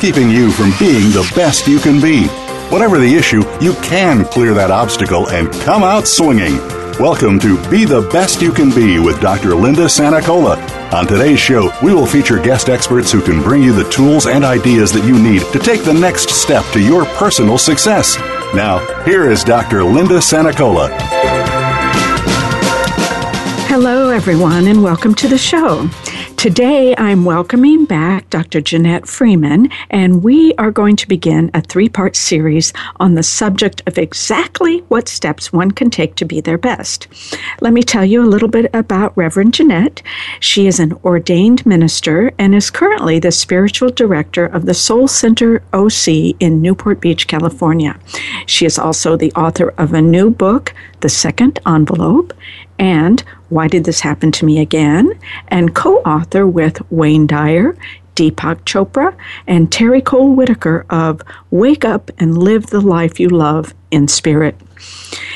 keeping you from being the best you can be. Whatever the issue, you can clear that obstacle and come out swinging. Welcome to Be the Best You Can Be with Dr. Linda Sanicola. On today's show, we will feature guest experts who can bring you the tools and ideas that you need to take the next step to your personal success. Now, here is Dr. Linda Sanicola. Hello, everyone, and welcome to the show. Today, I'm welcoming back Dr. Janette Freeman, and we are going to begin a three part series on the subject of exactly what steps one can take to be their best. Let me tell you a little bit about Reverend Janette. She is an ordained minister and is currently the spiritual director of the Soul Center OC in Newport Beach, California. She is also the author of a new book, The Second Envelope, and Why Did This Happen to Me Again? and co author with Wayne Dyer, Deepak Chopra, and Terry Cole Whittaker of Wake Up and Live the Life You Love in Spirit.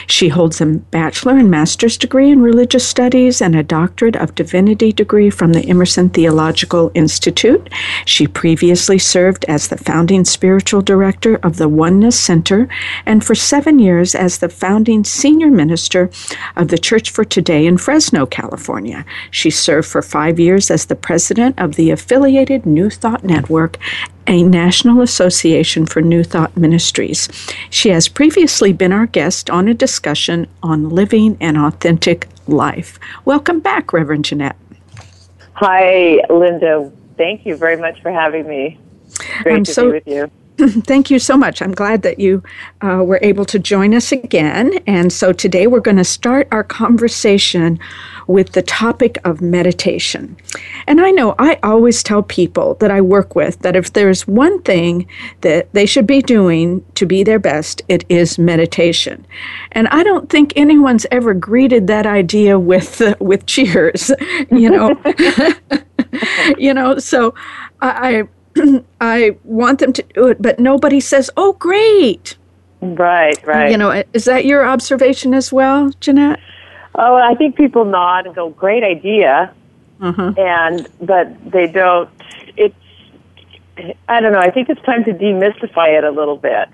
She holds a bachelor and master's degree in religious studies and a doctorate of divinity degree from the Emerson Theological Institute. She previously served as the founding spiritual director of the Oneness Center and for seven years as the founding senior minister of the Church for Today in Fresno, California. She served for five years as the president of the affiliated New Thought Network a National Association for New Thought Ministries. She has previously been our guest on a discussion on living an authentic life. Welcome back, Reverend Janette. Hi, Linda. Thank you very much for having me. Great I'm to so, be with you. Thank you so much. I'm glad that you uh, were able to join us again. And so today we're going to start our conversation with the topic of meditation. And I know I always tell people that I work with that if there's one thing that they should be doing to be their best, it is meditation. And I don't think anyone's ever greeted that idea with uh, with cheers, you know. you know, so I, I want them to do it, but nobody says, "Oh, great!" Right, right. You know, is that your observation as well, Janette? Oh, I think people nod and go, "Great idea," uh-huh. and but they don't. It's I don't know. I think it's time to demystify it a little bit.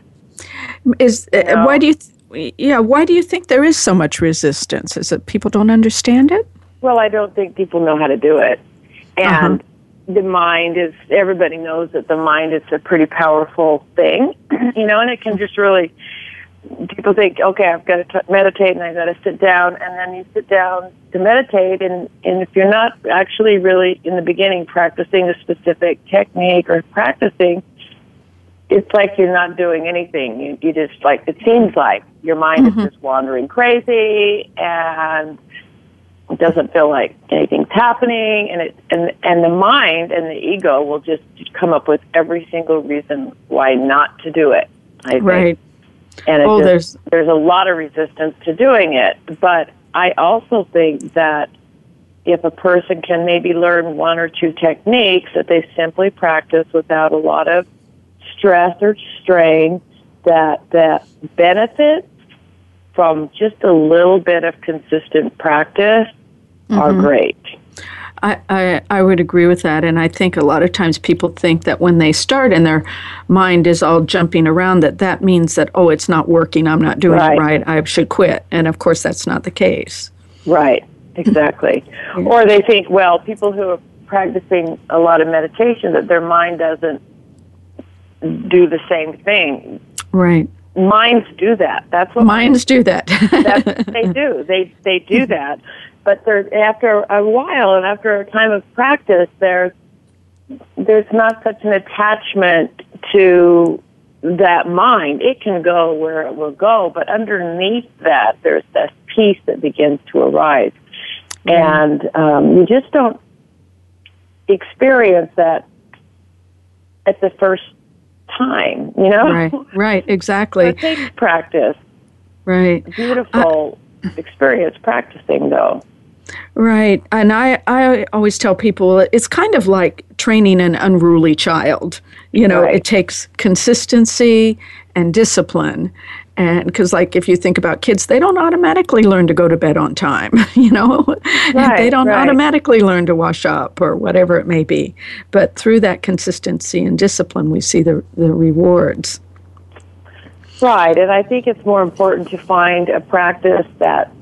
Is uh, you know? why do you? Th- yeah, why do you think there is so much resistance? Is it people don't understand it? Well, I don't think people know how to do it, and. Uh-huh the mind is everybody knows that the mind is a pretty powerful thing you know and it can just really people think okay i've got to t- meditate and i've got to sit down and then you sit down to meditate and and if you're not actually really in the beginning practicing a specific technique or practicing it's like you're not doing anything you, you just like it seems like your mind mm-hmm. is just wandering crazy and it doesn't feel like anything's happening and it and and the mind and the ego will just come up with every single reason why not to do it I think. right and oh, just, there's there's a lot of resistance to doing it but i also think that if a person can maybe learn one or two techniques that they simply practice without a lot of stress or strain that that benefits from just a little bit of consistent practice mm-hmm. are great. I, I, I, would agree with that. And I think a lot of times people think that when they start and their mind is all jumping around, that that means that, oh, it's not working, I'm not doing right. it right, I should quit. And of course, that's not the case. Right, exactly. yeah. Or they think, well, people who are practicing a lot of meditation, that their mind doesn't do the same thing. Right minds do that. That's what minds do that. that's, they do. They they do that but there, after a while and after a time of practice, there's there's not such an attachment to that mind. It can go where it will go, but underneath that, there's this peace that begins to arise, mm-hmm. and um, you just don't experience that at the first time. You know, right? Right, exactly. it takes practice. Right. Beautiful experience practicing, though. Right. And I, I always tell people it's kind of like training an unruly child. You know, right. it takes consistency and discipline. And because like if you think about kids they don't automatically learn to go to bed on time you know? Right, they don't right. automatically learn to wash up or whatever it may be. But through that consistency and discipline we see the, the rewards. Right and i think it's more important to find a practice that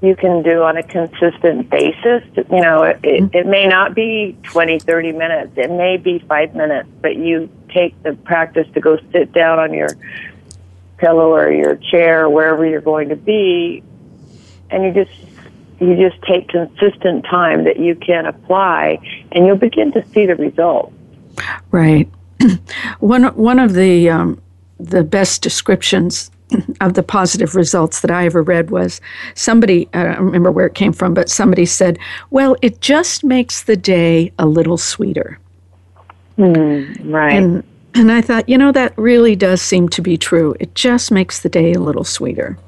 you can do on a consistent basis. You know it, it, mm-hmm. it may not be 20 30 minutes. It may be five minutes but you take the practice to go sit down on your pillow or your chair, or wherever you're going to be, and you just you just take consistent time that you can apply, and you'll begin to see the results. Right. one one of the um, the best descriptions of the positive results that I ever read was somebody, I don't remember where it came from, but somebody said, Well, it just makes the day a little sweeter. Mm, right. And and I thought, you know, that really does seem to be true. It just makes the day a little sweeter.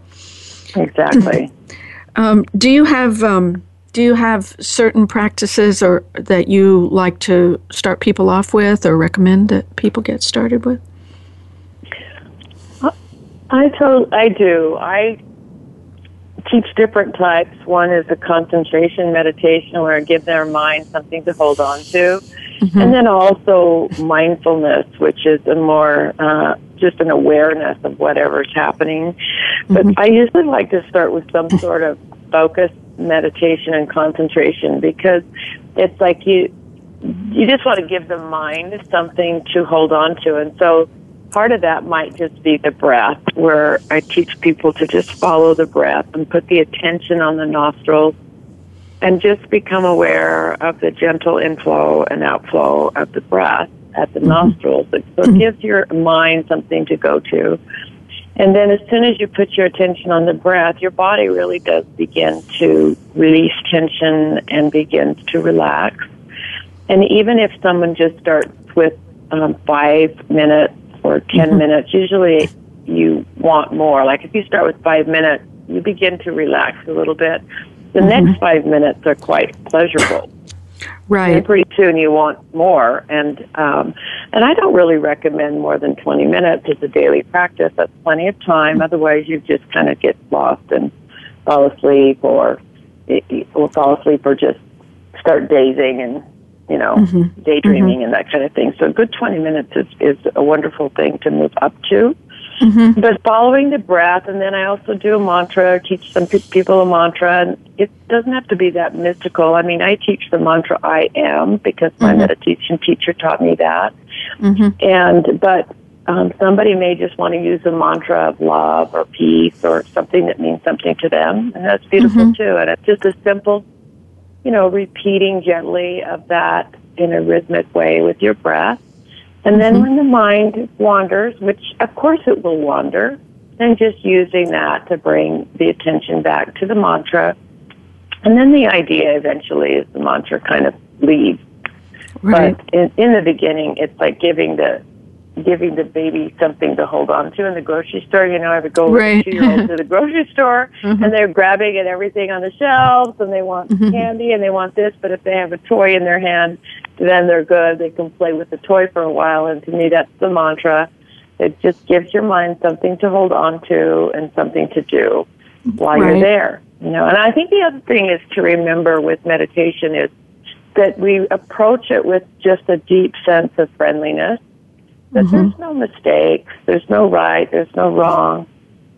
Exactly. um, do you have um, do you have certain practices or that you like to start people off with, or recommend that people get started with? I told I do. I teach different types. One is a concentration meditation where I give their mind something to hold on to. Mm-hmm. And then also mindfulness, which is a more uh, just an awareness of whatever's happening. But mm-hmm. I usually like to start with some sort of focus meditation and concentration because it's like you you just want to give the mind something to hold on to. And so part of that might just be the breath, where I teach people to just follow the breath and put the attention on the nostrils and just become aware of the gentle inflow and outflow of the breath at the mm-hmm. nostrils. So it mm-hmm. gives your mind something to go to. And then as soon as you put your attention on the breath, your body really does begin to release tension and begins to relax. And even if someone just starts with um, five minutes or 10 mm-hmm. minutes, usually you want more. Like if you start with five minutes, you begin to relax a little bit. The mm-hmm. next five minutes are quite pleasurable. Right. And pretty soon you want more, and um, and I don't really recommend more than twenty minutes as a daily practice. That's plenty of time. Otherwise, you just kind of get lost and fall asleep, or or fall asleep, or just start dazing and you know mm-hmm. daydreaming mm-hmm. and that kind of thing. So, a good twenty minutes is is a wonderful thing to move up to. Mm-hmm. But following the breath, and then I also do a mantra, teach some people a mantra, and it doesn't have to be that mystical. I mean, I teach the mantra I am because my mm-hmm. meditation teacher taught me that. Mm-hmm. And, but um, somebody may just want to use a mantra of love or peace or something that means something to them, and that's beautiful mm-hmm. too. And it's just a simple, you know, repeating gently of that in a rhythmic way with your breath and then mm-hmm. when the mind wanders, which of course it will wander, then just using that to bring the attention back to the mantra. And then the idea eventually is the mantra kind of leaves. Right. But in, in the beginning, it's like giving the giving the baby something to hold on to in the grocery store. You know, I would go right. with two year olds to the grocery store mm-hmm. and they're grabbing at everything on the shelves and they want mm-hmm. candy and they want this, but if they have a toy in their hand, then they're good. They can play with the toy for a while. And to me, that's the mantra. It just gives your mind something to hold on to and something to do while right. you're there. You know, and I think the other thing is to remember with meditation is that we approach it with just a deep sense of friendliness. That mm-hmm. there's no mistakes, there's no right, there's no wrong.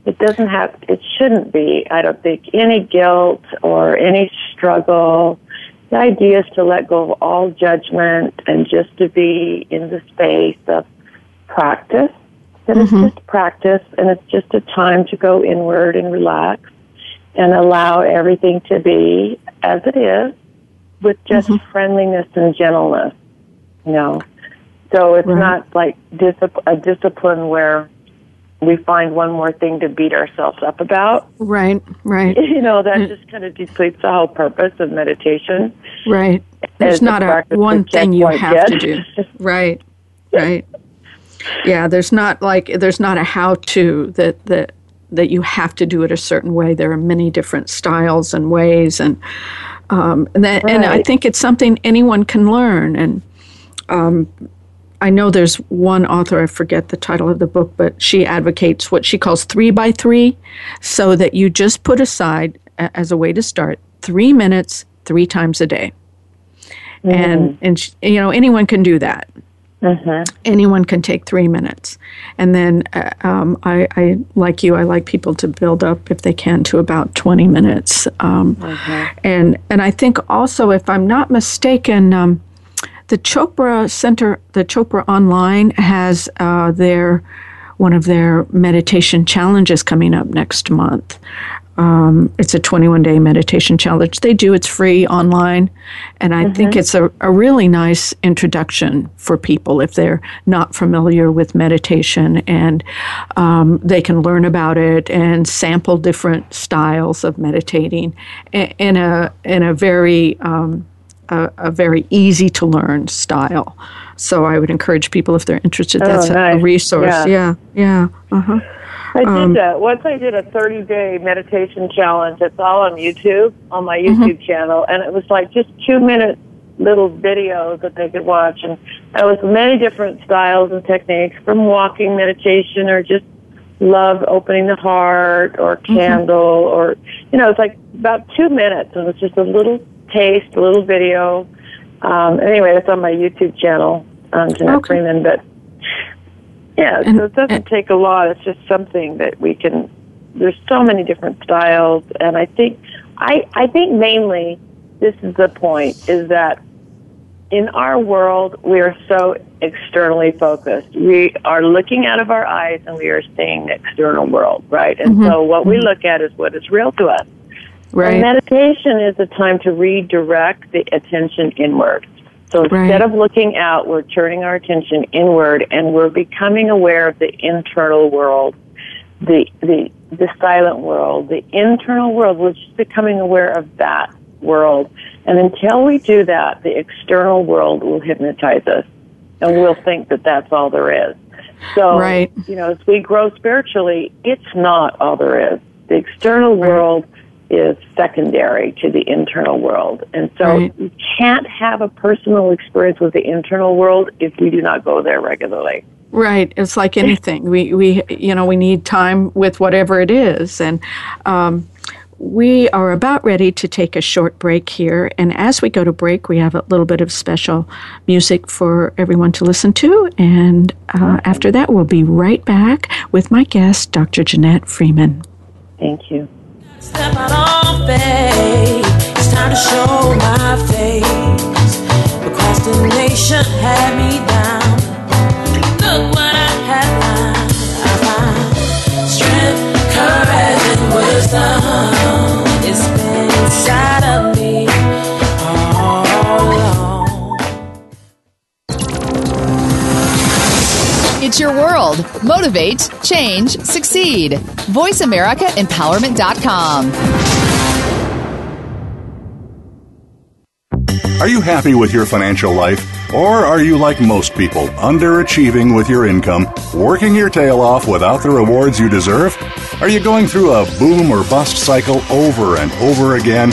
It doesn't have, it shouldn't be, I don't think, any guilt or any struggle the idea is to let go of all judgment and just to be in the space of practice. That mm-hmm. it's just practice and it's just a time to go inward and relax and allow everything to be as it is with just mm-hmm. friendliness and gentleness. You know, so it's right. not like discipl- a discipline where we find one more thing to beat ourselves up about. Right, right. You know, that just kind of depletes the whole purpose of meditation. Right. There's not a one thing you have yet. to do. Right, right. Yeah, there's not like there's not a how to that that that you have to do it a certain way. There are many different styles and ways, and um, and, that, right. and I think it's something anyone can learn. And um, I know there's one author, I forget the title of the book, but she advocates what she calls three by three, so that you just put aside, as a way to start, three minutes three times a day. Mm-hmm. And, and you know, anyone can do that. Mm-hmm. Anyone can take three minutes. And then uh, um, I, I, like you, I like people to build up, if they can, to about 20 minutes. Um, mm-hmm. and, and I think also, if I'm not mistaken, um, the Chopra Center, the Chopra Online has uh, their one of their meditation challenges coming up next month. Um, it's a 21 day meditation challenge. They do, it's free online. And I mm-hmm. think it's a, a really nice introduction for people if they're not familiar with meditation. And um, they can learn about it and sample different styles of meditating in a, in a very um, a, a, very easy to learn style. So I would encourage people if they're interested. Oh, that's nice. a, resource. Yeah, yeah. yeah. Uh-huh. I did um, that. Once I did a 30 day meditation challenge. It's all on YouTube, on my mm-hmm. YouTube mm-hmm. channel. And it was like just two minute little videos that they could watch. And it was many different styles and techniques from walking meditation or just love opening the heart or mm-hmm. candle mm-hmm. or, you know, it's like about two minutes. And it's just a little taste, a little video. Um, anyway, that's on my YouTube channel, um, Janette okay. Freeman. But yeah, and, so it doesn't and, take a lot. It's just something that we can. There's so many different styles, and I think I I think mainly this is the point is that in our world we are so externally focused. We are looking out of our eyes and we are seeing the external world, right? And mm-hmm. so what we mm-hmm. look at is what is real to us. Right. And meditation is a time to redirect the attention inward. So instead right. of looking out, we're turning our attention inward and we're becoming aware of the internal world, the, the, the silent world, the internal world. We're just becoming aware of that world. And until we do that, the external world will hypnotize us and we'll think that that's all there is. So, right. you know, as we grow spiritually, it's not all there is. The external right. Is secondary to the internal world. And so right. you can't have a personal experience with the internal world if we do not go there regularly. Right. It's like anything. we, we, you know, we need time with whatever it is. And, um, we are about ready to take a short break here. And as we go to break, we have a little bit of special music for everyone to listen to. And uh, after that, we'll be right back with my guest, Dr. Janette Freeman. Thank you. Step out on faith. It's time to show my face. Procrastination had me down. Look what I found. Strength, courage, and wisdom. It's your world. Motivate, change, succeed. VoiceAmericaEmpowerment.com. Are you happy with your financial life? Or are you like most people, underachieving with your income, working your tail off without the rewards you deserve? Are you going through a boom or bust cycle over and over again,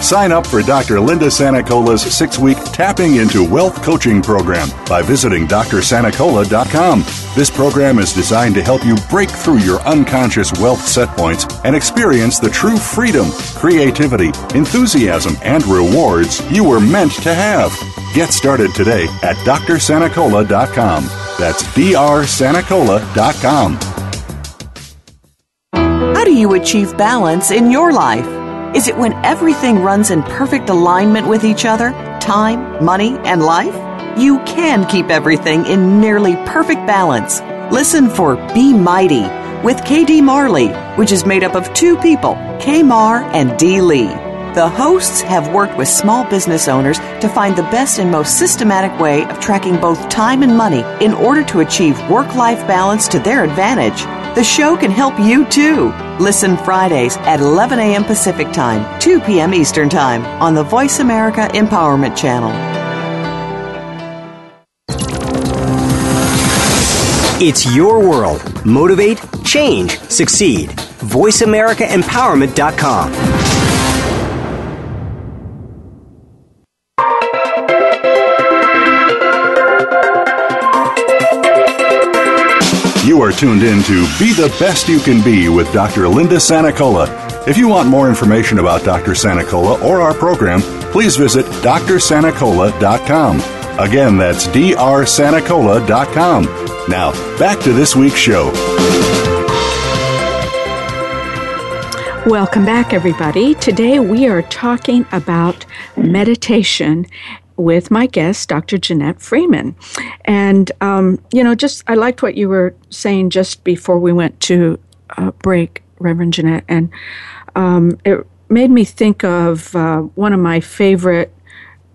Sign up for Dr. Linda Sanacola's six week Tapping into Wealth coaching program by visiting drsanacola.com. This program is designed to help you break through your unconscious wealth set points and experience the true freedom, creativity, enthusiasm, and rewards you were meant to have. Get started today at drsanacola.com. That's drsanacola.com. How do you achieve balance in your life? Is it when everything runs in perfect alignment with each other time, money, and life? You can keep everything in nearly perfect balance. Listen for Be Mighty with KD Marley, which is made up of two people, K Mar and D Lee. The hosts have worked with small business owners to find the best and most systematic way of tracking both time and money in order to achieve work life balance to their advantage. The show can help you too. Listen Fridays at 11 a.m. Pacific Time, 2 p.m. Eastern Time on the Voice America Empowerment Channel. It's your world. Motivate, change, succeed. VoiceAmericaEmpowerment.com. are tuned in to Be the Best You Can Be with Dr. Linda Sanicola. If you want more information about Dr. Sanicola or our program, please visit drsanicola.com. Again, that's drsanicola.com. Now, back to this week's show. Welcome back, everybody. Today we are talking about meditation with my guest, Dr. Janette Freeman. And, um, you know, just I liked what you were saying just before we went to uh, break, Reverend Janette. And um, it made me think of uh, one of my favorite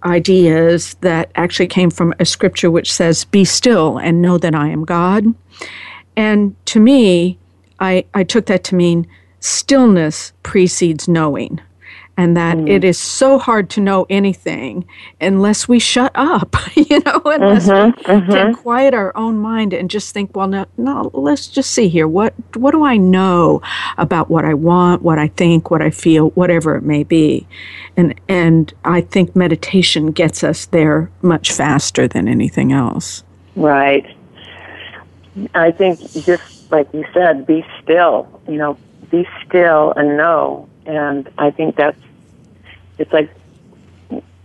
ideas that actually came from a scripture which says, Be still and know that I am God. And to me, I, I took that to mean stillness precedes knowing and that mm. it is so hard to know anything unless we shut up, you know, unless mm-hmm, we mm-hmm. can quiet our own mind and just think, well, no, no, let's just see here. What what do I know about what I want, what I think, what I feel, whatever it may be, and and I think meditation gets us there much faster than anything else. Right. I think just like you said, be still. You know, be still and know and I think that's it's like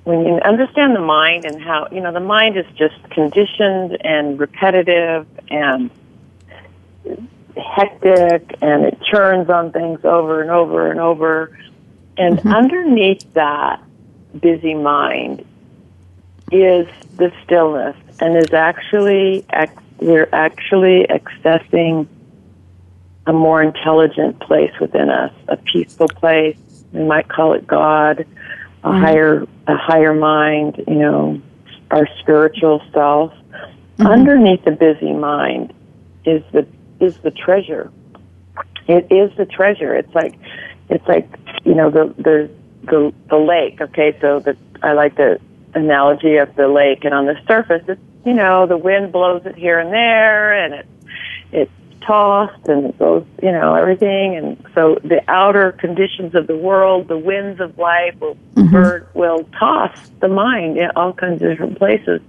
when you understand the mind and how you know the mind is just conditioned and repetitive and hectic and it churns on things over and over and over and mm-hmm. underneath that busy mind is the stillness and is actually we're actually accessing a more intelligent place within us, a peaceful place. We might call it God, a mm higher a higher mind, you know, our spiritual self. Mm-hmm. Underneath the busy mind is the is the treasure. It is the treasure. It's like it's like you know the the the, the lake. Okay, so the I like the analogy of the lake, and on the surface, it's you know the wind blows it here and there, and it it tossed and it goes, you know, everything. And so the outer conditions of the world, the winds of life will, mm-hmm. bird will toss the mind in all kinds of different places.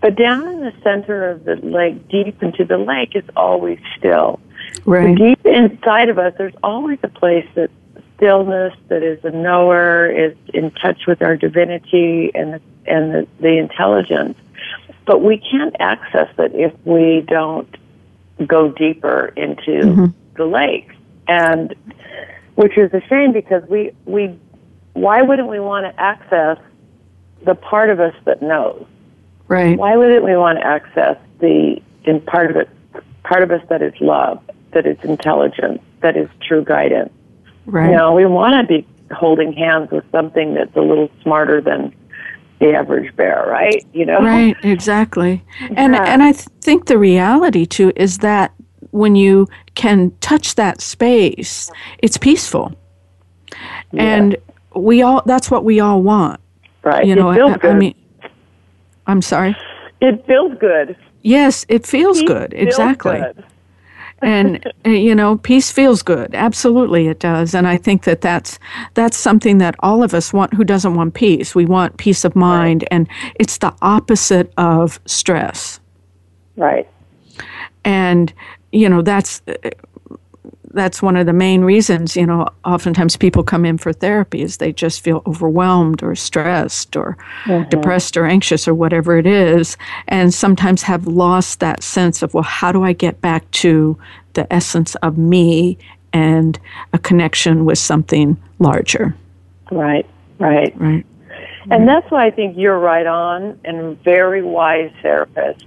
But down in the center of the lake, deep into the lake, is always still. Right. deep inside of us, there's always a place that stillness, that is a knower, is in touch with our divinity and the, and the, the intelligence. But we can't access it if we don't go deeper into mm-hmm. the lake. And which is a shame because we, we, why wouldn't we want to access the part of us that knows? Right. Why wouldn't we want to access the in part of it, part of us that is love, that is intelligence, that is true guidance? Right. You know, we want to be holding hands with something that's a little smarter than the average bear, right? You know, right? Exactly. And yeah. and I th- think the reality too is that when you can touch that space, it's peaceful, yeah. and we all that's what we all want, right? You know, I, I, mean, I'm sorry. It feels good. Yes, it feels good. Exactly. Good and uh, you know peace feels good. Absolutely it does. And i think that that's that's something that all of us want who doesn't want peace. We want peace of mind right. and it's the opposite of stress. Right. And you know that's uh, that's one of the main reasons, you know, oftentimes people come in for therapy is they just feel overwhelmed or stressed or mm-hmm. depressed or anxious or whatever it is, and sometimes have lost that sense of, well, how do I get back to the essence of me and a connection with something larger? Right, right. Right. And that's why I think you're right on and very wise therapist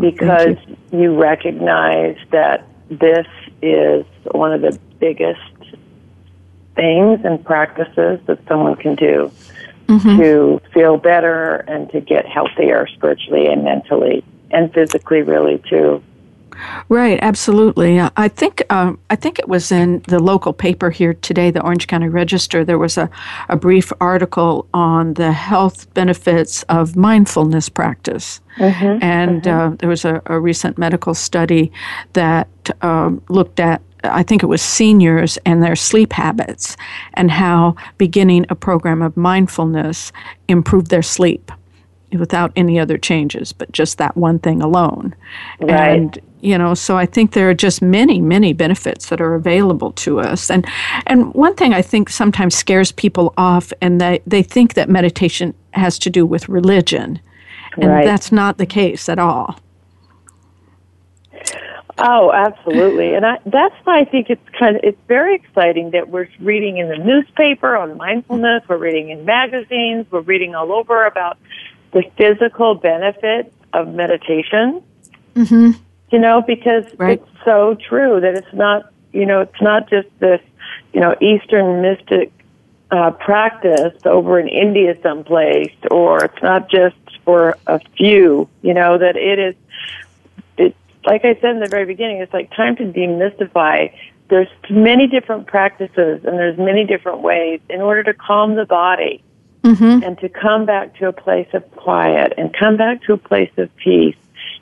because you. you recognize that this is one of the biggest things and practices that someone can do mm-hmm. to feel better and to get healthier spiritually and mentally and physically, really, too. Right, absolutely. I think um, I think it was in the local paper here today, the Orange County Register. There was a, a brief article on the health benefits of mindfulness practice, mm-hmm, and mm-hmm. Uh, there was a, a, recent medical study that um, looked at. I think it was seniors and their sleep habits, and how beginning a program of mindfulness improved their sleep without any other changes, but just that one thing alone. Right. And you know, so I think there are just many, many benefits that are available to us. And and one thing I think sometimes scares people off, and they they think that meditation has to do with religion, and right. that's not the case at all. Oh, absolutely, and I, that's why I think it's kind of it's very exciting that we're reading in the newspaper on mindfulness. We're reading in magazines. We're reading all over about the physical benefit of meditation. Mm-hmm. You know, because right. it's so true that it's not, you know, it's not just this, you know, Eastern mystic uh, practice over in India someplace, or it's not just for a few. You know, that it is. It's like I said in the very beginning, it's like time to demystify. There's many different practices, and there's many different ways in order to calm the body mm-hmm. and to come back to a place of quiet and come back to a place of peace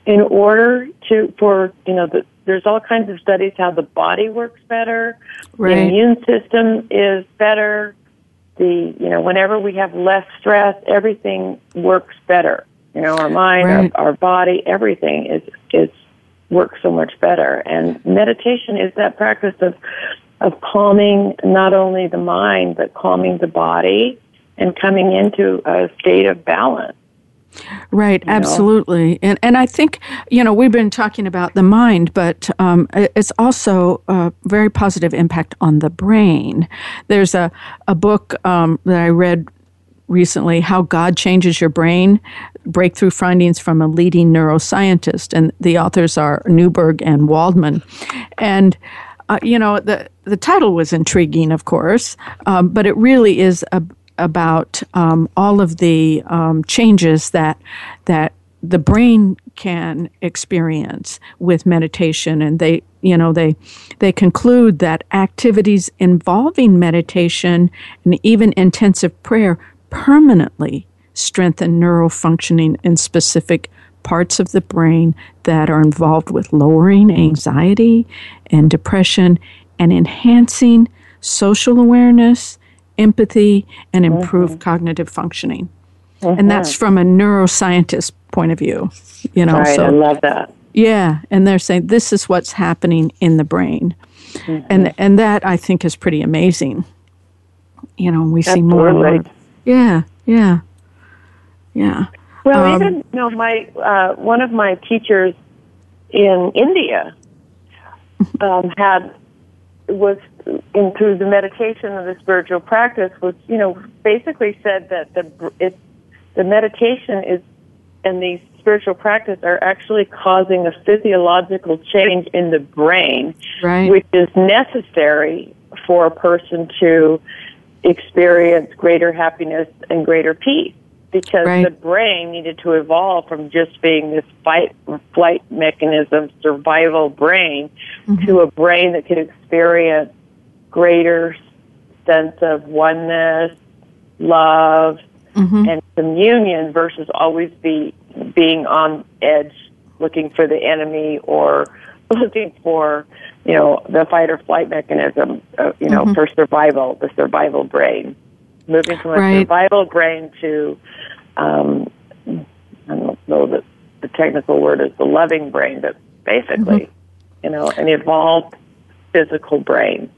in order to for you know the, there's all kinds of studies how the body works better right. the immune system is better the you know whenever we have less stress everything works better you know our mind right. our, our body everything is is works so much better and meditation is that practice of of calming not only the mind but calming the body and coming into a state of balance. Right, you absolutely. And and I think, you know, we've been talking about the mind, but um, it's also a very positive impact on the brain. There's a, a book um, that I read recently, How God Changes Your Brain Breakthrough Findings from a Leading Neuroscientist. And the authors are Newberg and Waldman. And uh, you know the the title was intriguing, of course, um, but it really is a, about um, all of the um, changes that that the brain can experience with meditation. And they you know they they conclude that activities involving meditation and even intensive prayer permanently strengthen neural functioning in specific parts of the brain that are involved with lowering anxiety and depression and enhancing social awareness empathy, and improve mm-hmm. cognitive functioning. Mm-hmm. And that's from a neuroscientist point of view. You know, right, so I love that. Yeah, and they're saying this is what's happening in the brain, mm-hmm. and and that I think is pretty amazing. You know, we Absolutely. see more and more. Yeah, yeah, yeah. Well, um, even you know, my uh, one of my teachers in India um, had was in through the meditation of the spiritual practice was you know basically said that the it, the meditation is and the spiritual practice are actually causing a physiological change in the brain right. which is necessary for a person to experience greater happiness and greater peace because right. the brain needed to evolve from just being this fight flight mechanism survival brain mm-hmm. to a brain that could experience greater sense of oneness love mm-hmm. and communion versus always be being on edge looking for the enemy or looking for you know the fight or flight mechanism uh, you know mm-hmm. for survival the survival brain moving from a right. survival brain to um, I don't know that the technical word is the loving brain, but basically, mm-hmm. you know, an evolved physical brain.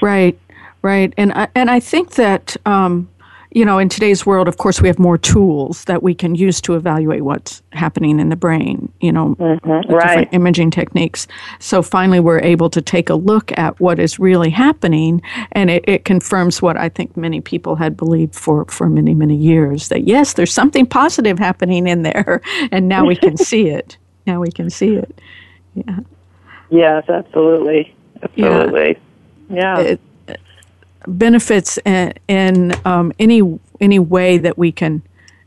Right, right, and I, and I think that um, you know, in today's world, of course, we have more tools that we can use to evaluate what's happening in the brain, you know, mm-hmm, right. different imaging techniques. So finally, we're able to take a look at what is really happening, and it, it confirms what I think many people had believed for, for many, many years that yes, there's something positive happening in there, and now we can see it. Now we can see it. Yeah. Yes, absolutely. Absolutely. Yeah. yeah. It, benefits in, in um, any any way that we can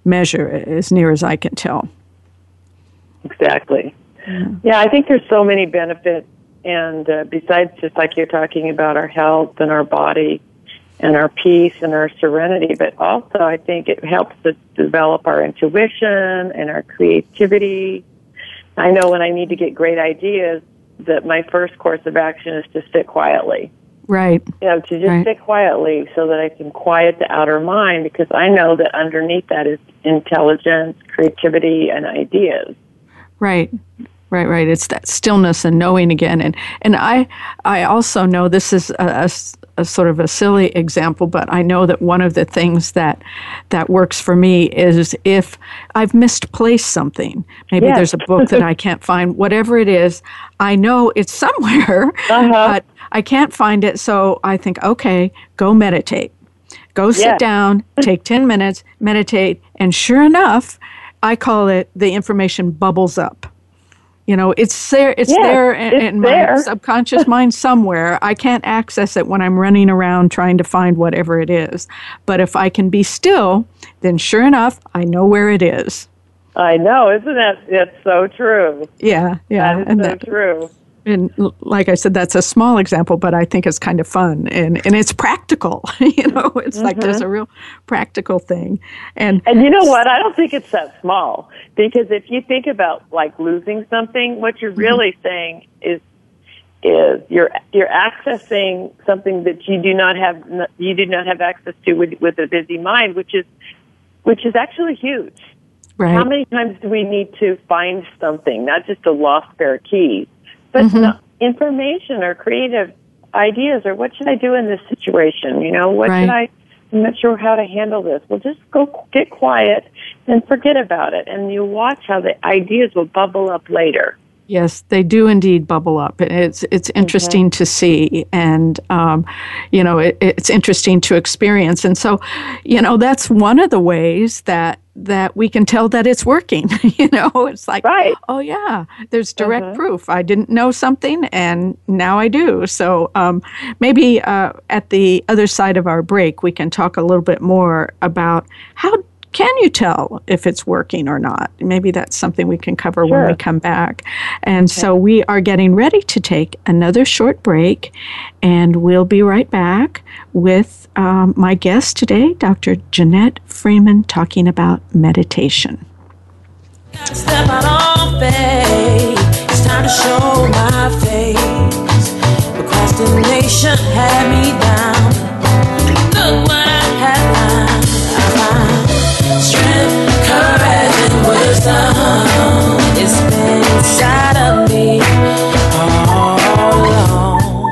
measure, as near as I can tell. Exactly. Yeah, I think there's so many benefits, and uh, besides just like you're talking about our health and our body and our peace and our serenity, but also I think it helps us develop our intuition and our creativity. I know when I need to get great ideas that my first course of action is to sit quietly. Right. You know, to just Right. sit quietly so that I can quiet the outer mind because I know that underneath that is intelligence, creativity, and ideas. Right. Right, right. It's that stillness and knowing again, and and I, I also know this is a, a a sort of a silly example, but I know that one of the things that that works for me is if I've misplaced something. Maybe Yes. there's a book that I can't find. Whatever it is, I know it's somewhere, uh-huh. but I can't find it. So I think, okay, go meditate. Go sit Yes. down, take 10 minutes, meditate, and sure enough, I call it the information bubbles up. You know, it's there. It's Yes, there in, it's in there. my subconscious mind somewhere. I can't access it when I'm running around trying to find whatever it is. But if I can be still, then sure enough, I know where it is. I know, isn't that? It's so true. Yeah, yeah, That is and so that, true. And like I said, that's a small example, but I think it's kind of fun and and it's practical. you know, it's like Mm-hmm. there's a real practical thing, and And you know what? I don't think it's that small because if you think about like losing something, what you're really saying is is you're you're accessing something that you do not have you do not have access to with with a busy mind, which is which is actually huge. right. How many times do we need to find something, not just a lost pair of keys, but Mm-hmm. no- information or creative ideas or what should I do in this situation? You know, what Right. should I? I'm not sure how to handle this. Well, just go get quiet and forget about it, and you watch how the ideas will bubble up later. Yes, they do indeed bubble up. and It's it's interesting to see, and um, you know it, it's interesting to experience. And so, you know, that's one of the ways that that we can tell that it's working. you know, it's like, Right. oh yeah, there's direct proof. I didn't know something, and now I do. So um, maybe uh, at the other side of our break, we can talk a little bit more about how can you tell if it's working or not? Maybe that's something we can cover when we come back. And so we are getting ready to take another short break, and we'll be right back with um, my guest today, Dr. Janette Freeman, talking about meditation. Step out on. It's time to show my face. Procrastination had me down. Look what I inside of me all along.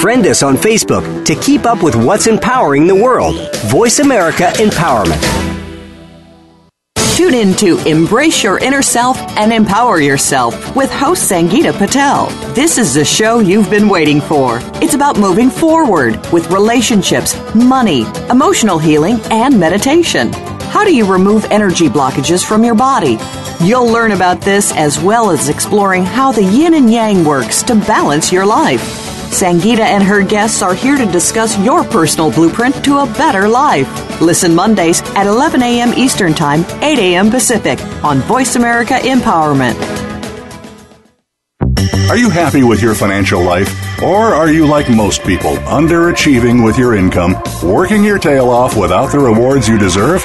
Friend us on Facebook to keep up with what's empowering the world. Voice America Empowerment. Tune in to Embrace Your Inner Self and Empower Yourself with host Sangeeta Patel. This is the show you've been waiting for. It's about moving forward with relationships, money, emotional healing, and meditation. How do you remove energy blockages from your body? You'll learn about this as well as exploring how the yin and yang works to balance your life. Sangeeta and her guests are here to discuss your personal blueprint to a better life. Listen Mondays at 11 a.m. Eastern Time, 8 a.m. Pacific on Voice America Empowerment. Are you happy with your financial life? Or are you like most people, underachieving with your income, working your tail off without the rewards you deserve?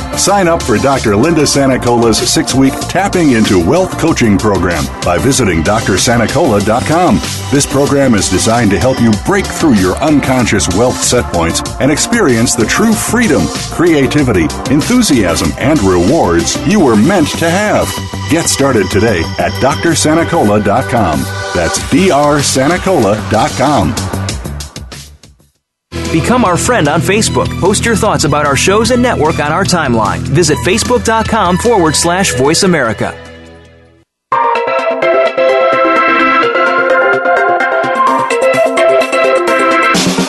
Sign up for Dr. Linda Sanacola's six week Tapping into Wealth coaching program by visiting drsanacola.com. This program is designed to help you break through your unconscious wealth set points and experience the true freedom, creativity, enthusiasm, and rewards you were meant to have. Get started today at drsanacola.com. That's drsanacola.com. Become our friend on Facebook. Post your thoughts about our shows and network on our timeline. Visit facebook.com forward slash voice America.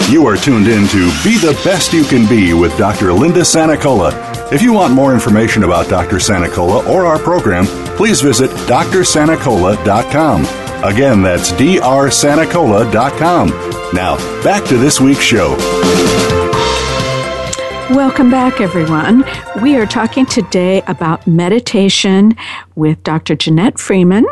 You are tuned in to Be the Best You Can Be with Dr. Linda Sanicola. If you want more information about Dr. Sanicola or our program, please visit drsanicola.com. Again, that's drsanicola.com. Now, back to this week's show. Welcome back, everyone. We are talking today about meditation with Dr. Janette Freeman.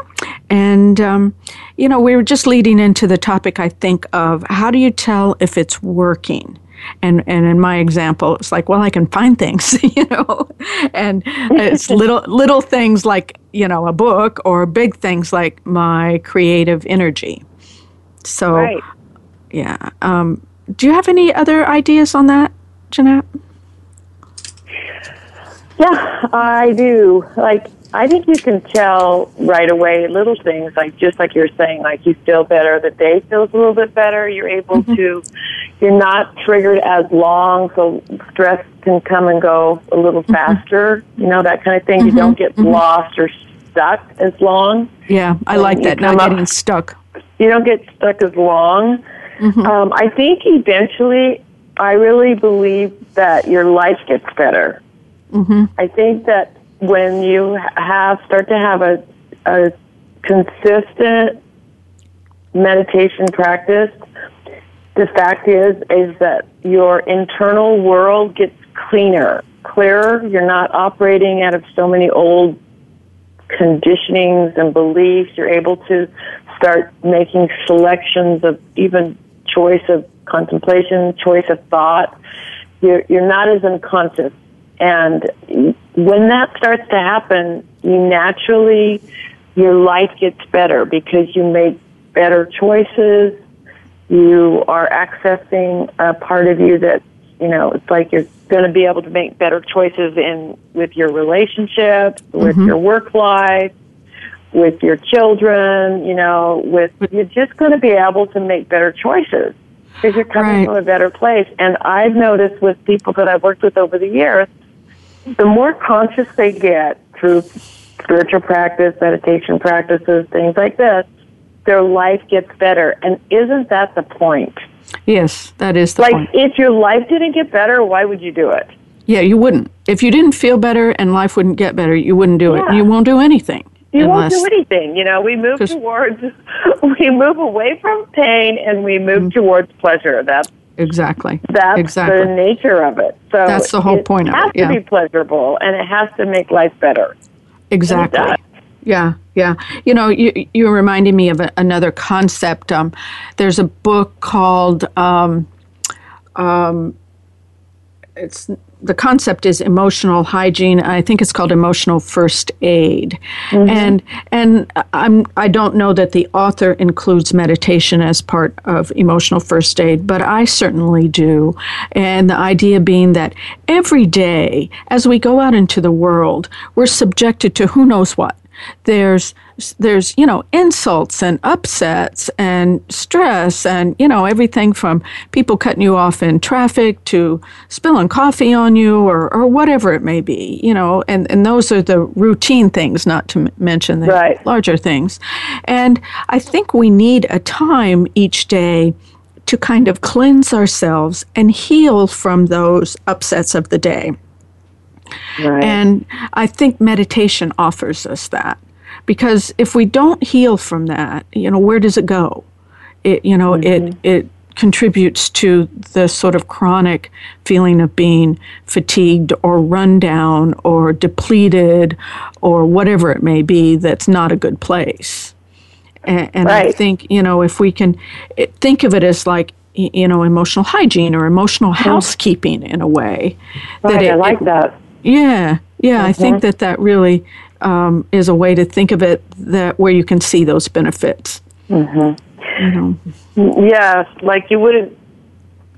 And, um, you know, we were just leading into the topic, I think, of how do you tell if it's working? And, and in my example, it's like, well, I can find things, you know, and it's little, little things like, you know, a book or big things like my creative energy. So, Right. yeah. Um, do you have any other ideas on that, Janette? Yeah, I do. Like, I think you can tell right away little things, like just like you're saying, like you feel better, the day feels a little bit better, you're able mm-hmm. to, you're not triggered as long, so stress can come and go a little mm-hmm. faster, you know, that kind of thing. You don't mm-hmm. get lost or stuck as long. Yeah, I like that. Not up- getting stuck. you don't get stuck as long. Um, I think eventually, I really believe that your life gets better. Mm-hmm. I think that when you have start to have a, a consistent meditation practice, the fact is is that your internal world gets cleaner, clearer. You're not operating out of so many old conditionings and beliefs. You're able to start making selections of even choice of contemplation, choice of thought. You're, you're not as unconscious. And when that starts to happen, you naturally, your life gets better because you make better choices. You are accessing a part of you that, you know, it's like you're going to be able to make better choices in with your relationships, with mm-hmm. your work life, with your children, you know, with you're just going to be able to make better choices because you're coming Right. from a better place. And I've noticed with people that I've worked with over the years, the more conscious they get through spiritual practice, meditation practices, things like this, their life gets better. And isn't that the point? Yes, that is the like, point. Like, if your life didn't get better, why would you do it? Yeah, you wouldn't. If you didn't feel better and life wouldn't get better, you wouldn't do it. You won't do anything. You unless, won't do anything. You know, we move towards, we move away from pain and we move Mm-hmm. towards pleasure. That's Exactly. that's exactly. the nature of it. So That's the whole point of it. it, yeah. to be pleasurable and it has to make life better. Exactly. Yeah, yeah. You know, you, you're reminding me of a, another concept. Um, there's a book called, um, um, it's the concept is emotional hygiene. I think it's called emotional first aid, mm-hmm. and and I'm I don't know that the author includes meditation as part of emotional first aid, but I certainly do. And the idea being that every day, as we go out into the world, we're subjected to who knows what there's there's you know insults and upsets and stress and you know everything from people cutting you off in traffic to spilling coffee on you or, or whatever it may be you know and, and those are the routine things not to m- mention the Right. larger things and i think we need a time each day to kind of cleanse ourselves and heal from those upsets of the day Right. and I think meditation offers us that because if we don't heal from that, you know, where does it go? It, you know, it mm-hmm. it contributes to the sort of chronic feeling of being fatigued or run down or depleted or whatever it may be that's not a good place. And, and I think, you know, if we can it, think of it as like, you know, emotional hygiene or emotional mm-hmm. housekeeping in a way. right, it, I like it- that. Yeah, yeah. I think that that really um, is a way to think of it that where you can see those benefits. Yeah, like you wouldn't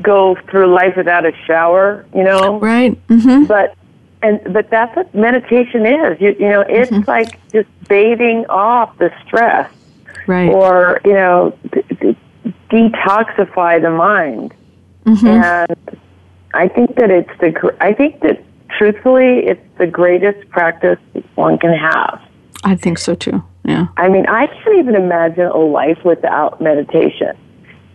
go through life without a shower, you know. Right. hmm But and but that's what meditation is. You you know, it's Mm-hmm. like just bathing off the stress, Right. or you know, d- d- detoxify the mind. Mm-hmm. And I think that it's the I think that truthfully, it's the greatest practice one can have. I think so too. Yeah. I mean, I can't even imagine a life without meditation.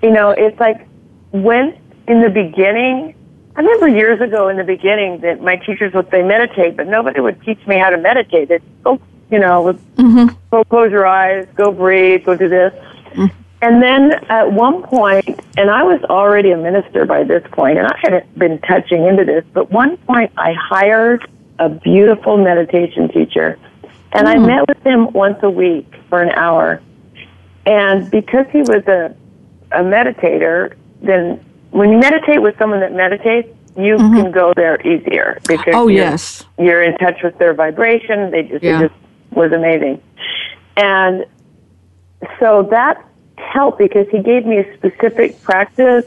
You know, it's like when in the beginning, I remember years ago in the beginning that my teachers would say meditate, but nobody would teach me how to meditate. They'd go, you know, mm-hmm. go close your eyes, go breathe, go do this. Mm. And then at one point, and I was already a minister by this point, and I hadn't been touching into this, but one point I hired a beautiful meditation teacher, and mm. I met with him once a week for an hour. And because he was a, a meditator, then when you meditate with someone that meditates, you mm-hmm. can go there easier because oh you're, yes you're in touch with their vibration. They just yeah. it just was amazing, and so that helped because he gave me a specific practice.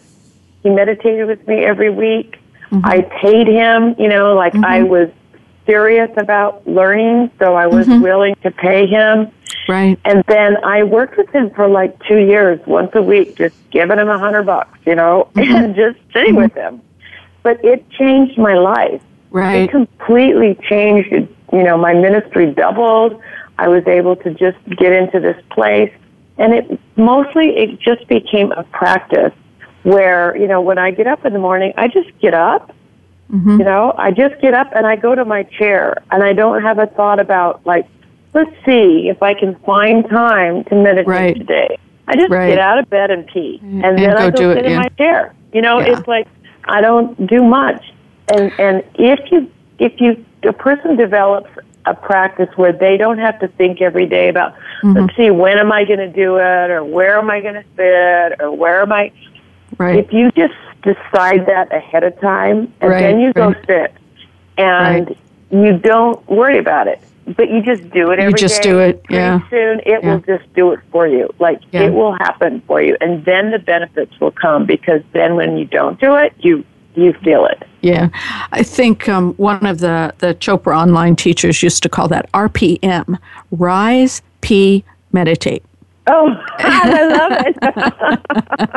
He meditated with me every week. Mm-hmm. I paid him, you know, like mm-hmm. I was serious about learning, so I was mm-hmm. willing to pay him. Right. And then I worked with him for like two years, once a week, just giving him a hundred bucks, you know, mm-hmm. and just sitting with Mm-hmm. him. But it changed my life. Right. It completely changed. You know, my ministry doubled. I was able to just get into this place, and it mostly it just became a practice where you know when I get up in the morning, I just get up. Mm-hmm. You know, I just get up and I go to my chair, and I don't have a thought about like, let's see if I can find time to meditate Right. today. I just Right. get out of bed and pee, and, And then go I go do it, sit in yeah. my chair. You know, Yeah. it's like I don't do much. And and if you if you a person develops a practice where they don't have to think every day about Mm-hmm. let's see when am I going to do it or where am I going to sit or where am I Right. if you just decide that ahead of time and Right, then you go sit and you don't worry about it but you just do it every day. You just day, do it, pretty yeah. soon it Yeah. will just do it for you like Yeah. it will happen for you and then the benefits will come because then when you don't do it you you feel it Yeah, I think um, one of the the Chopra online teachers used to call that RPM: Rise, P, Meditate, oh i love it.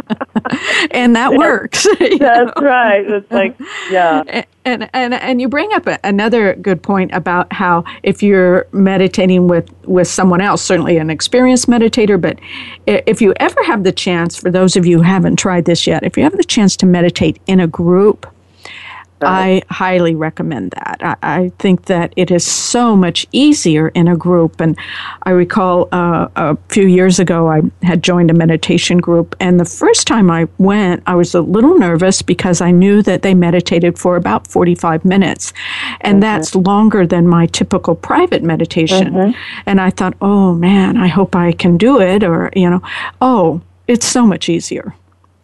And that works. that's right. It's like yeah. And and and you bring up a, another good point about how if you're meditating with with someone else certainly an experienced meditator but if you ever have the chance for those of you who haven't tried this yet if you have the chance to meditate in a group I highly recommend that. I, I think that it is so much easier in a group. And I recall uh, a few years ago, I had joined a meditation group. And the first time I went, I was a little nervous because I knew that they meditated for about 45 minutes. And that's longer than my typical private meditation. And I thought, oh man, I hope I can do it. Or, you know, oh, it's so much easier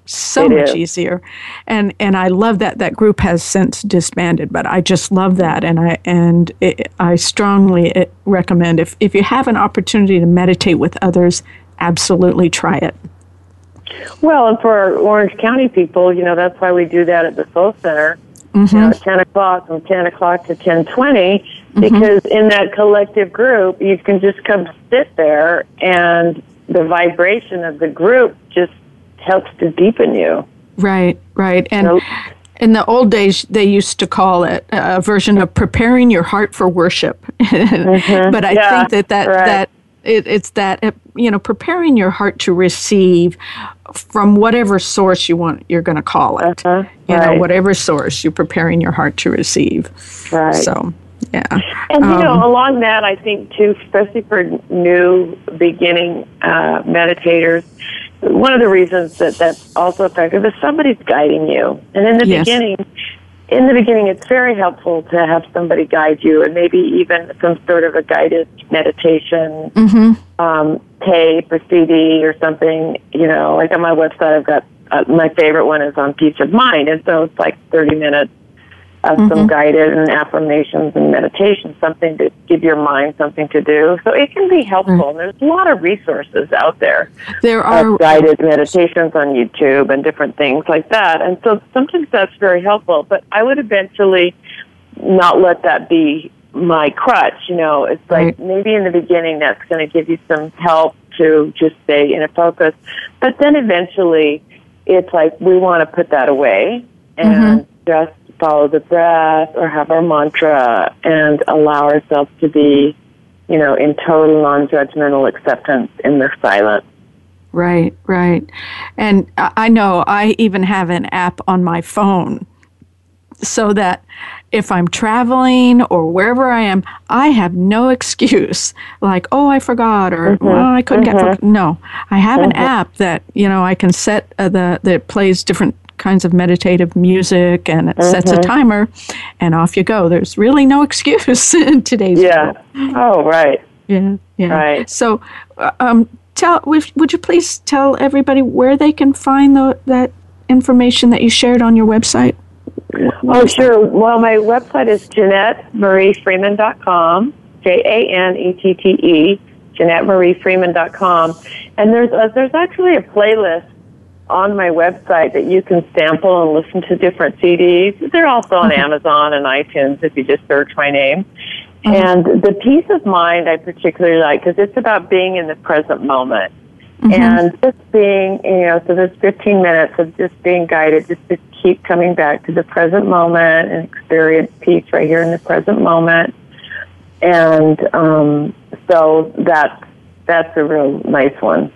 so It much is. easier. And and i love that that group has since disbanded but i just love that. And i and it, i strongly eh, recommend if if you have an opportunity to meditate with others absolutely try it. Well, and for our Orange County people, you know, that's why we do that at the Soul Center. You know, 10 o'clock from 10 o'clock to 1020, because in that collective group, you can just come sit there and the vibration of the group just helps to deepen you. right right and in the old days they used to call it a version of preparing your heart for worship but i Mm-hmm. Yeah, think that that right. that it, it's that you know preparing your heart to receive from whatever source you want you're going to call it Uh-huh, you know whatever source you're preparing your heart to receive Right. so yeah And you know, Um, along that, I think too, especially for new beginning uh, meditators, one of the reasons that that's also effective is somebody's guiding you. And in the Yes. beginning, in the beginning, it's very helpful to have somebody guide you, and maybe even some sort of a guided meditation Mm-hmm. um, tape or CD or something. You know, like on my website, I've got uh, my favorite one is on peace of mind, and so it's like thirty minutes of some mm-hmm. guided and affirmations and meditation, something to give your mind something to do. So it can be helpful. Mm. And there's a lot of resources out there there are of guided meditations on YouTube and different things like that. And so sometimes that's very helpful. But I would eventually not let that be my crutch. You know, it's like Right. maybe in the beginning that's going to give you some help to just stay in a focus. But then eventually it's like we want to put that away mm-hmm. and just follow the breath or have our mantra and allow ourselves to be, you know, in total non-judgmental acceptance in the silence. Right, right. And I know I even have an app on my phone so that if I'm traveling or wherever I am, I have no excuse like, oh, I forgot or Mm-hmm. well, I couldn't get. No, I have an app that you know I can set uh, the that plays different kinds of meditative music and it sets Mm-hmm. a timer, and off you go. There's really no excuse in today's Yeah. world. Oh, right. Yeah, yeah. Right. So, uh, um, tell would, you please tell everybody where they can find the, that information that you shared on your website? Oh, sure. Well, my website is JanetteMarieFreeman.com, J A N E T T E, JanetteMarieFreeman.com. And there's a, there's actually a playlist on my website that you can sample and listen to different CDs. They're also on Amazon and iTunes if you just search my name. And the peace of mind I particularly like because it's about being in the present moment. And just being, you know, so there's 15 minutes of just being guided, just to keep coming back to the present moment and experience peace right here in the present moment. And um, so that's that's a real nice one.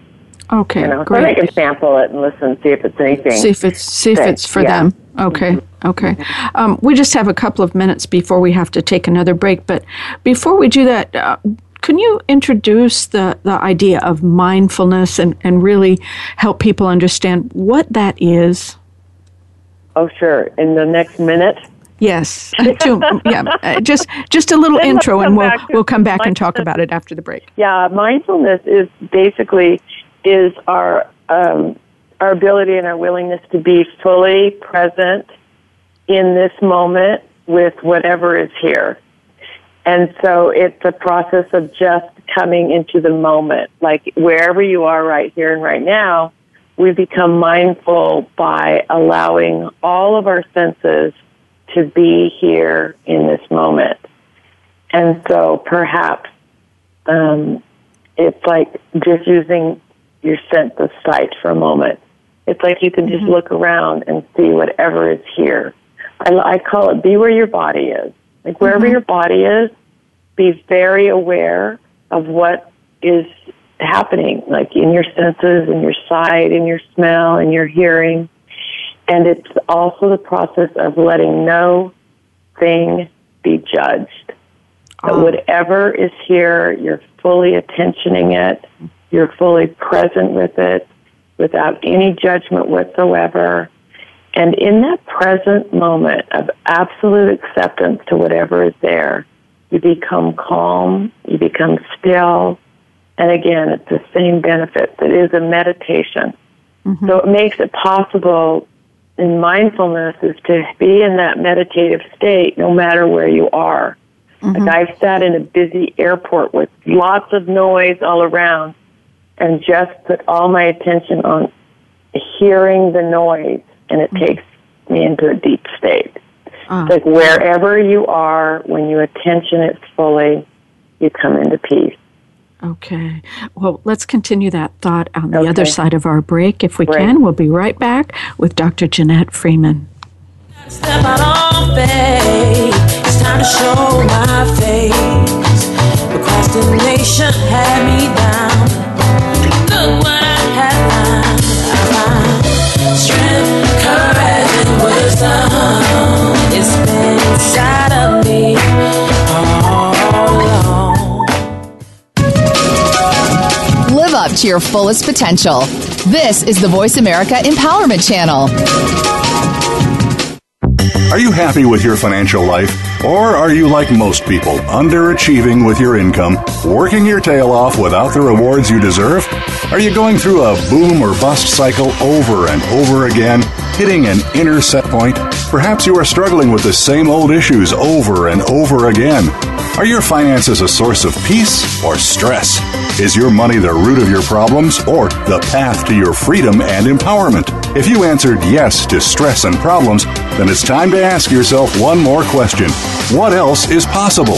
Okay, You know, so they can sample it and listen, see if it's anything. See if it's see if it's for yeah. them. Okay, okay. Um, we just have a couple of minutes before we have to take another break. But before we do that, uh, can you introduce the the idea of mindfulness and and really help people understand what that is? Oh, sure. In the next minute. Yes, Two- yeah. uh, Just just a little Then intro, and we'll we'll come back and talk about it after the break. Yeah, mindfulness is basically is our um, our ability and our willingness to be fully present in this moment with whatever is here. And so it's a process of just coming into the moment. Like wherever you are right here and right now, we become mindful by allowing all of our senses to be here in this moment. And so perhaps um, it's like just using your sense of sight for a moment. It's like you can just mm-hmm. look around and see whatever is here. I, I call it be where your body is. Like wherever mm-hmm. your body is, be very aware of what is happening, like in your senses, in your sight, in your smell, in your hearing. And it's also the process of letting no thing be judged. That ah. whatever is here, you're fully attentioning it, you're fully present with it without any judgment whatsoever. And in that present moment of absolute acceptance to whatever is there, you become calm, you become still, and again, it's the same benefit that is a meditation. Mm-hmm. So it makes it possible in mindfulness is to be in that meditative state no matter where you are. Like mm-hmm. I've sat in a busy airport with lots of noise all around and just put all my attention on hearing the noise and it mm. takes me into a deep state. Ah. It's like wherever you are, when you attention it fully, you come into peace. Okay. Well, let's continue that thought on the Okay. other side of our break if we Great. can. We'll be right back with Dr. Janette Freeman. Step out on faith. It's time to show my face. Procrastination had me down. To your fullest potential. This is the Voice America Empowerment Channel. Are you happy with your financial life? Or are you like most people, underachieving with your income, working your tail off without the rewards you deserve? Are you going through a boom or bust cycle over and over again, hitting an inner set point? Perhaps you are struggling with the same old issues over and over again. Are your finances a source of peace or stress? Is your money the root of your problems or the path to your freedom and empowerment? If you answered yes to stress and problems, then it's time to ask yourself one more question. What else is possible?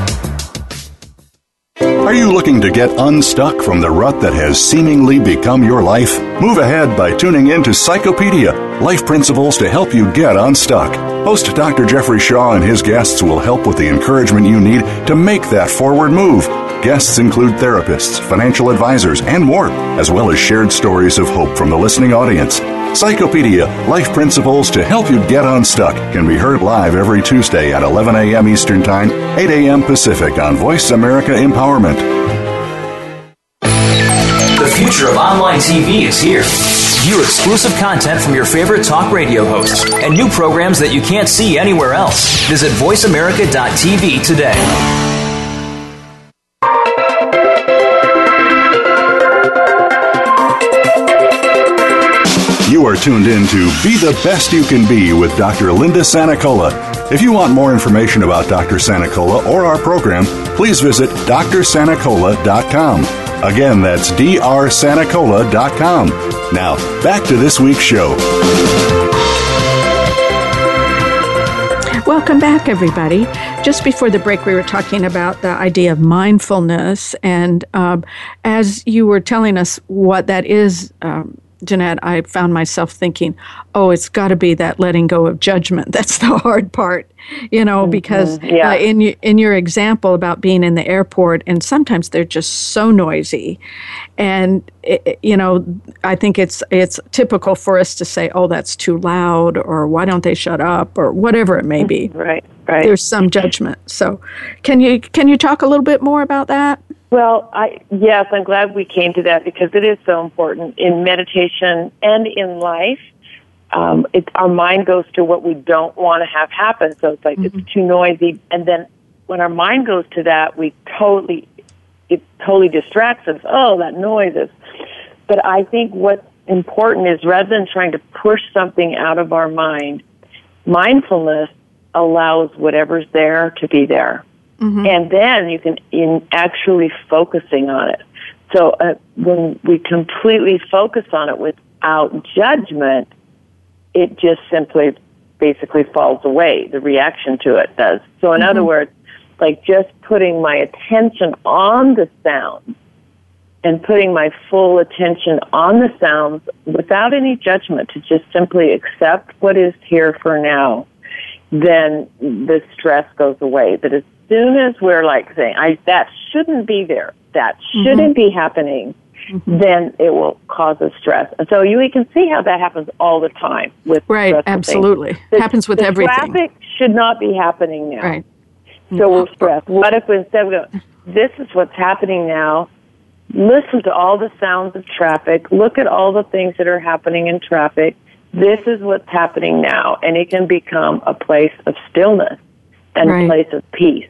Are you looking to get unstuck from the rut that has seemingly become your life? Move ahead by tuning in to Psychopedia Life Principles to help you get unstuck. Host Dr. Jeffrey Shaw and his guests will help with the encouragement you need to make that forward move. Guests include therapists, financial advisors, and more, as well as shared stories of hope from the listening audience. Psychopedia Life Principles to help you get unstuck can be heard live every Tuesday at 11 a.m. Eastern Time, 8 a.m. Pacific on Voice America Empowerment. The future of online TV is here. View exclusive content from your favorite talk radio hosts and new programs that you can't see anywhere else. Visit VoiceAmerica.tv today. Tuned in to Be the Best You Can Be with Dr. Linda Sanacola. If you want more information about Dr. Sanacola or our program, please visit drsanacola.com. Again, that's drsanacola.com. Now, back to this week's show. Welcome back, everybody. Just before the break, we were talking about the idea of mindfulness. And um, as you were telling us what that is, um, Janette, I found myself thinking, oh, it's got to be that letting go of judgment. That's the hard part, you know, mm-hmm. because yeah. uh, in, in your example about being in the airport, and sometimes they're just so noisy. And, it, you know, I think it's, it's typical for us to say, oh, that's too loud, or why don't they shut up, or whatever it may be. Right, right. There's some judgment. So can you, can you talk a little bit more about that? Well, I yes, I'm glad we came to that because it is so important in meditation and in life. Um, it, our mind goes to what we don't want to have happen. So it's like mm-hmm. it's too noisy, and then when our mind goes to that, we totally it totally distracts us. Oh, that noise is. But I think what's important is rather than trying to push something out of our mind, mindfulness allows whatever's there to be there. Mm-hmm. And then you can in actually focusing on it. So uh, when we completely focus on it without judgment, it just simply basically falls away. The reaction to it does. So in mm-hmm. other words, like just putting my attention on the sound and putting my full attention on the sounds without any judgment to just simply accept what is here for now, then the stress goes away. That as soon as we're like saying, I, that shouldn't be there, that shouldn't mm-hmm. be happening, mm-hmm. then it will cause us stress. And so you, you can see how that happens all the time with Right, absolutely. The, happens with the everything. Traffic should not be happening now. Right. So we're stressed. What if instead we go, this is what's happening now, listen to all the sounds of traffic, look at all the things that are happening in traffic, this is what's happening now, and it can become a place of stillness and right. a place of peace.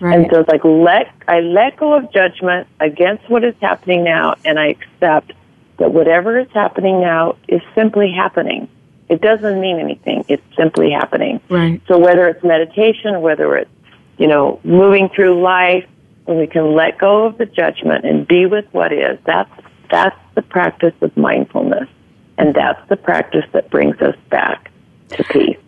Right. And so it's like let I let go of judgment against what is happening now, and I accept that whatever is happening now is simply happening. It doesn't mean anything. It's simply happening. Right. So whether it's meditation, whether it's you know moving through life, when we can let go of the judgment and be with what is, that's that's the practice of mindfulness, and that's the practice that brings us back to peace.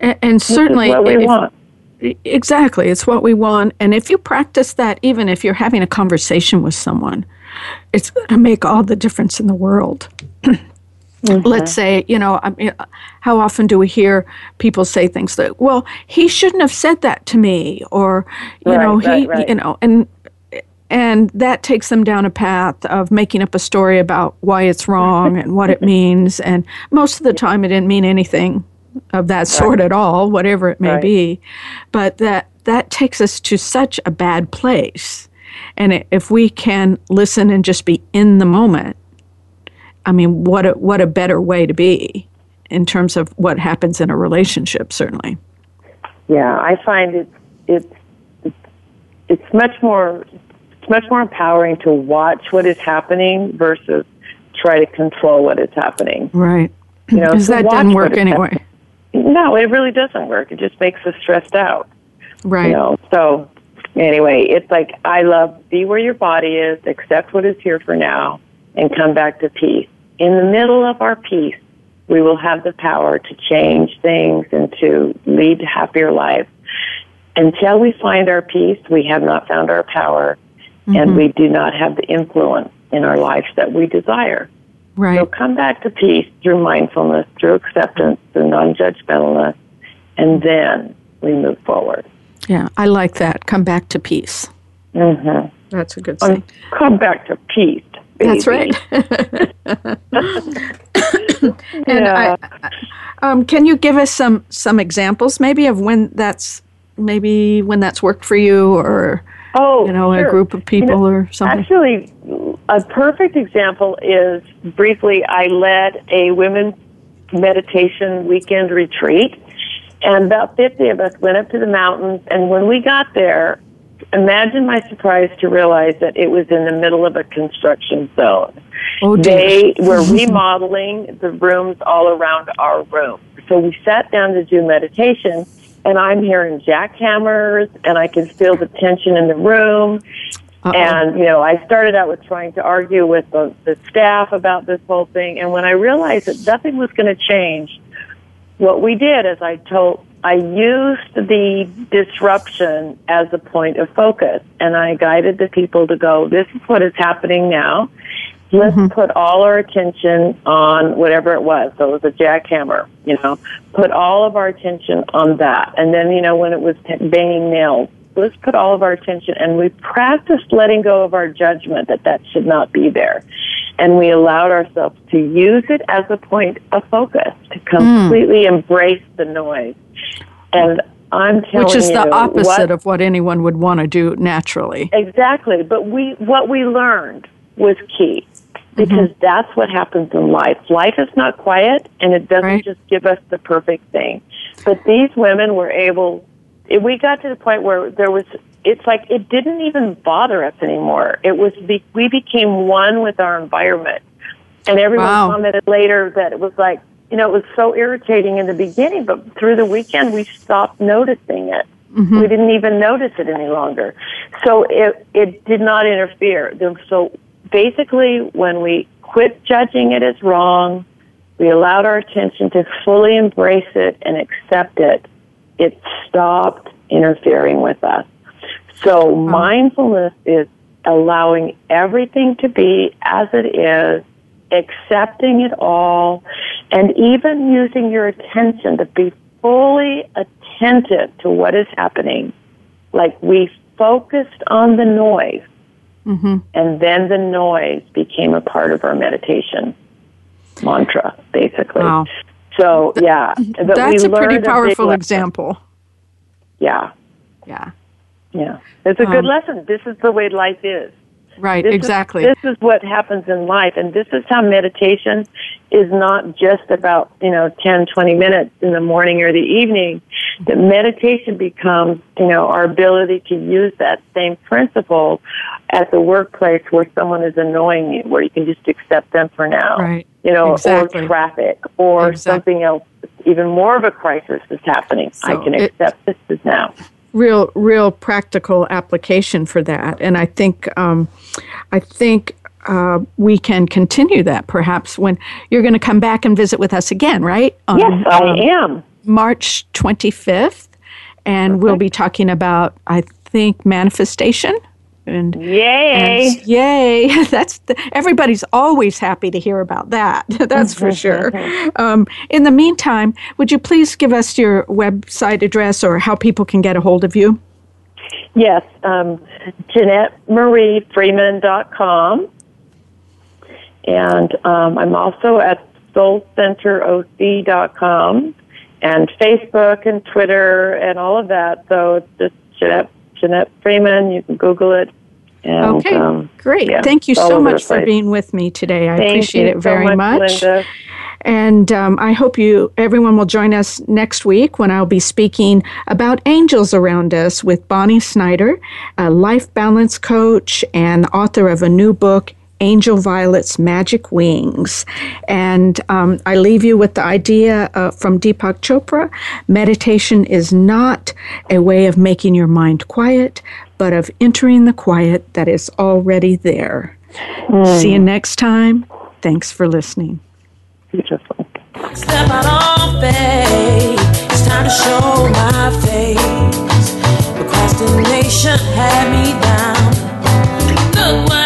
And, and certainly, what we if, want. Exactly. It's what we want. And if you practice that, even if you're having a conversation with someone, it's going to make all the difference in the world. mm-hmm. Let's say, you know, I mean, how often do we hear people say things like, well, he shouldn't have said that to me, or, you right, know, right, he, right. you know, and, and that takes them down a path of making up a story about why it's wrong and what it means. And most of the time, it didn't mean anything of that sort right. at all, whatever it may right. be. But that that takes us to such a bad place. And if we can listen and just be in the moment, I mean, what a, what a better way to be in terms of what happens in a relationship, certainly. Yeah, I find it it's it's much more it's much more empowering to watch what is happening versus try to control what is happening. Right. You know, Because so that doesn't work anyway. No, it really doesn't work. It just makes us stressed out. Right. You know, so anyway, it's like I love be where your body is, accept what is here for now, and come back to peace. In the middle of our peace, we will have the power to change things and to lead happier lives. Until we find our peace, we have not found our power, and mm-hmm. we do not have the influence in our lives that we desire. Right. So come back to peace through mindfulness, through acceptance, through non-judgmentalness, and then we move forward. Yeah, I like that. Come back to peace. Mm-hmm. That's a good Um, saying. come back to peace. That's right. and Yeah. I, um, can you give us some some examples, maybe, of when that's maybe when that's worked for you, or Oh, you know, a group of people You know, or something? Actually, a perfect example is briefly, I led a women's meditation weekend retreat, and about 50 of us went up to the mountains. And when we got there, imagine my surprise to realize that it was in the middle of a construction zone. oh. They were remodeling the rooms all around our room. So we sat down to do meditation, and I'm hearing jackhammers, and I can feel the tension in the room. Uh-oh. And, you know, I started out with trying to argue with the, the staff about this whole thing. And when I realized that nothing was going to change, what we did is I told, I used the disruption as a point of focus. And I guided the people to go, this is what is happening now. Let's mm-hmm. put all our attention on whatever it was. So it was a jackhammer, you know, put all of our attention on that. And then, you know, when it was banging nails, let's put all of our attention and we practiced letting go of our judgment that that should not be there. And we allowed ourselves to use it as a point of focus, to hmm. completely embrace the noise. And I'm telling you, Which is you, the opposite what, of what anyone would want to do naturally. Exactly. But we what we learned was key. Mm-hmm. Because that's what happens in life. Life is not quiet and it doesn't Right. just give us the perfect thing. But these women were able it- we got to the point where there was it's like it didn't even bother us anymore. It was be, we became one with our environment. And everyone Wow. commented later that it was like, you know, it was so irritating in the beginning, but through the weekend we stopped noticing it. Mm-hmm. We didn't even notice it any longer. So it it did not interfere. So basically, when we quit judging it as wrong, we allowed our attention to fully embrace it and accept it. It stopped interfering with us. So mindfulness is allowing everything to be as it is, accepting it all, and even using your attention to be fully attentive to what is happening. Like we focused on the noise, mm-hmm. and then the noise became a part of our meditation mantra, basically. Wow. So yeah, but That's a pretty powerful lesson. example. Yeah, Yeah. yeah, it's a good Um, lesson. This is the way life is. Right, This is- exactly. this is what happens in life, and this is how meditation is not just about, you know, 10, 20 minutes in the morning or the evening. That meditation becomes, you know, our ability to use that same principle at the workplace where someone is annoying you, where you can just accept them for now. Right. You know, Exactly. or traffic, or Exactly. something else, even more of a crisis is happening. I So can it- accept this is now. real real practical application for that and i think um, i think uh, we can continue that perhaps when you're going to come back and visit with us again right On, Yes, I um, am. march 25th and we'll be talking about i think manifestation and Yay! and yay! That's the, everybody's always happy to hear about that. That's for sure. Um, in the meantime, would you please give us your website address or how people can get a hold of you? Yes, um, JanetteMarieFreeman.com. And um, I'm also at SoulCenterOC.com and Facebook and Twitter and all of that. So it's just Janette, Janette Freeman. You can Google it. And, Okay, um, great. yeah, Thank you so much for being with me today. I Thank appreciate it so very much, Linda. And um, I hope you, everyone, will join us next week when I'll be speaking about angels around us with Bonnie Snyder, a life balance coach and author of a new book, Angel Violet's Magic Wings. And um, I leave you with the idea uh, from Deepak Chopra meditation is not a way of making your mind quiet, but of entering the quiet that is already there. Mm. See you next time. Thanks for listening. Beautiful. Step out on faith. It's time to show my face. Procrastination had me down. Look what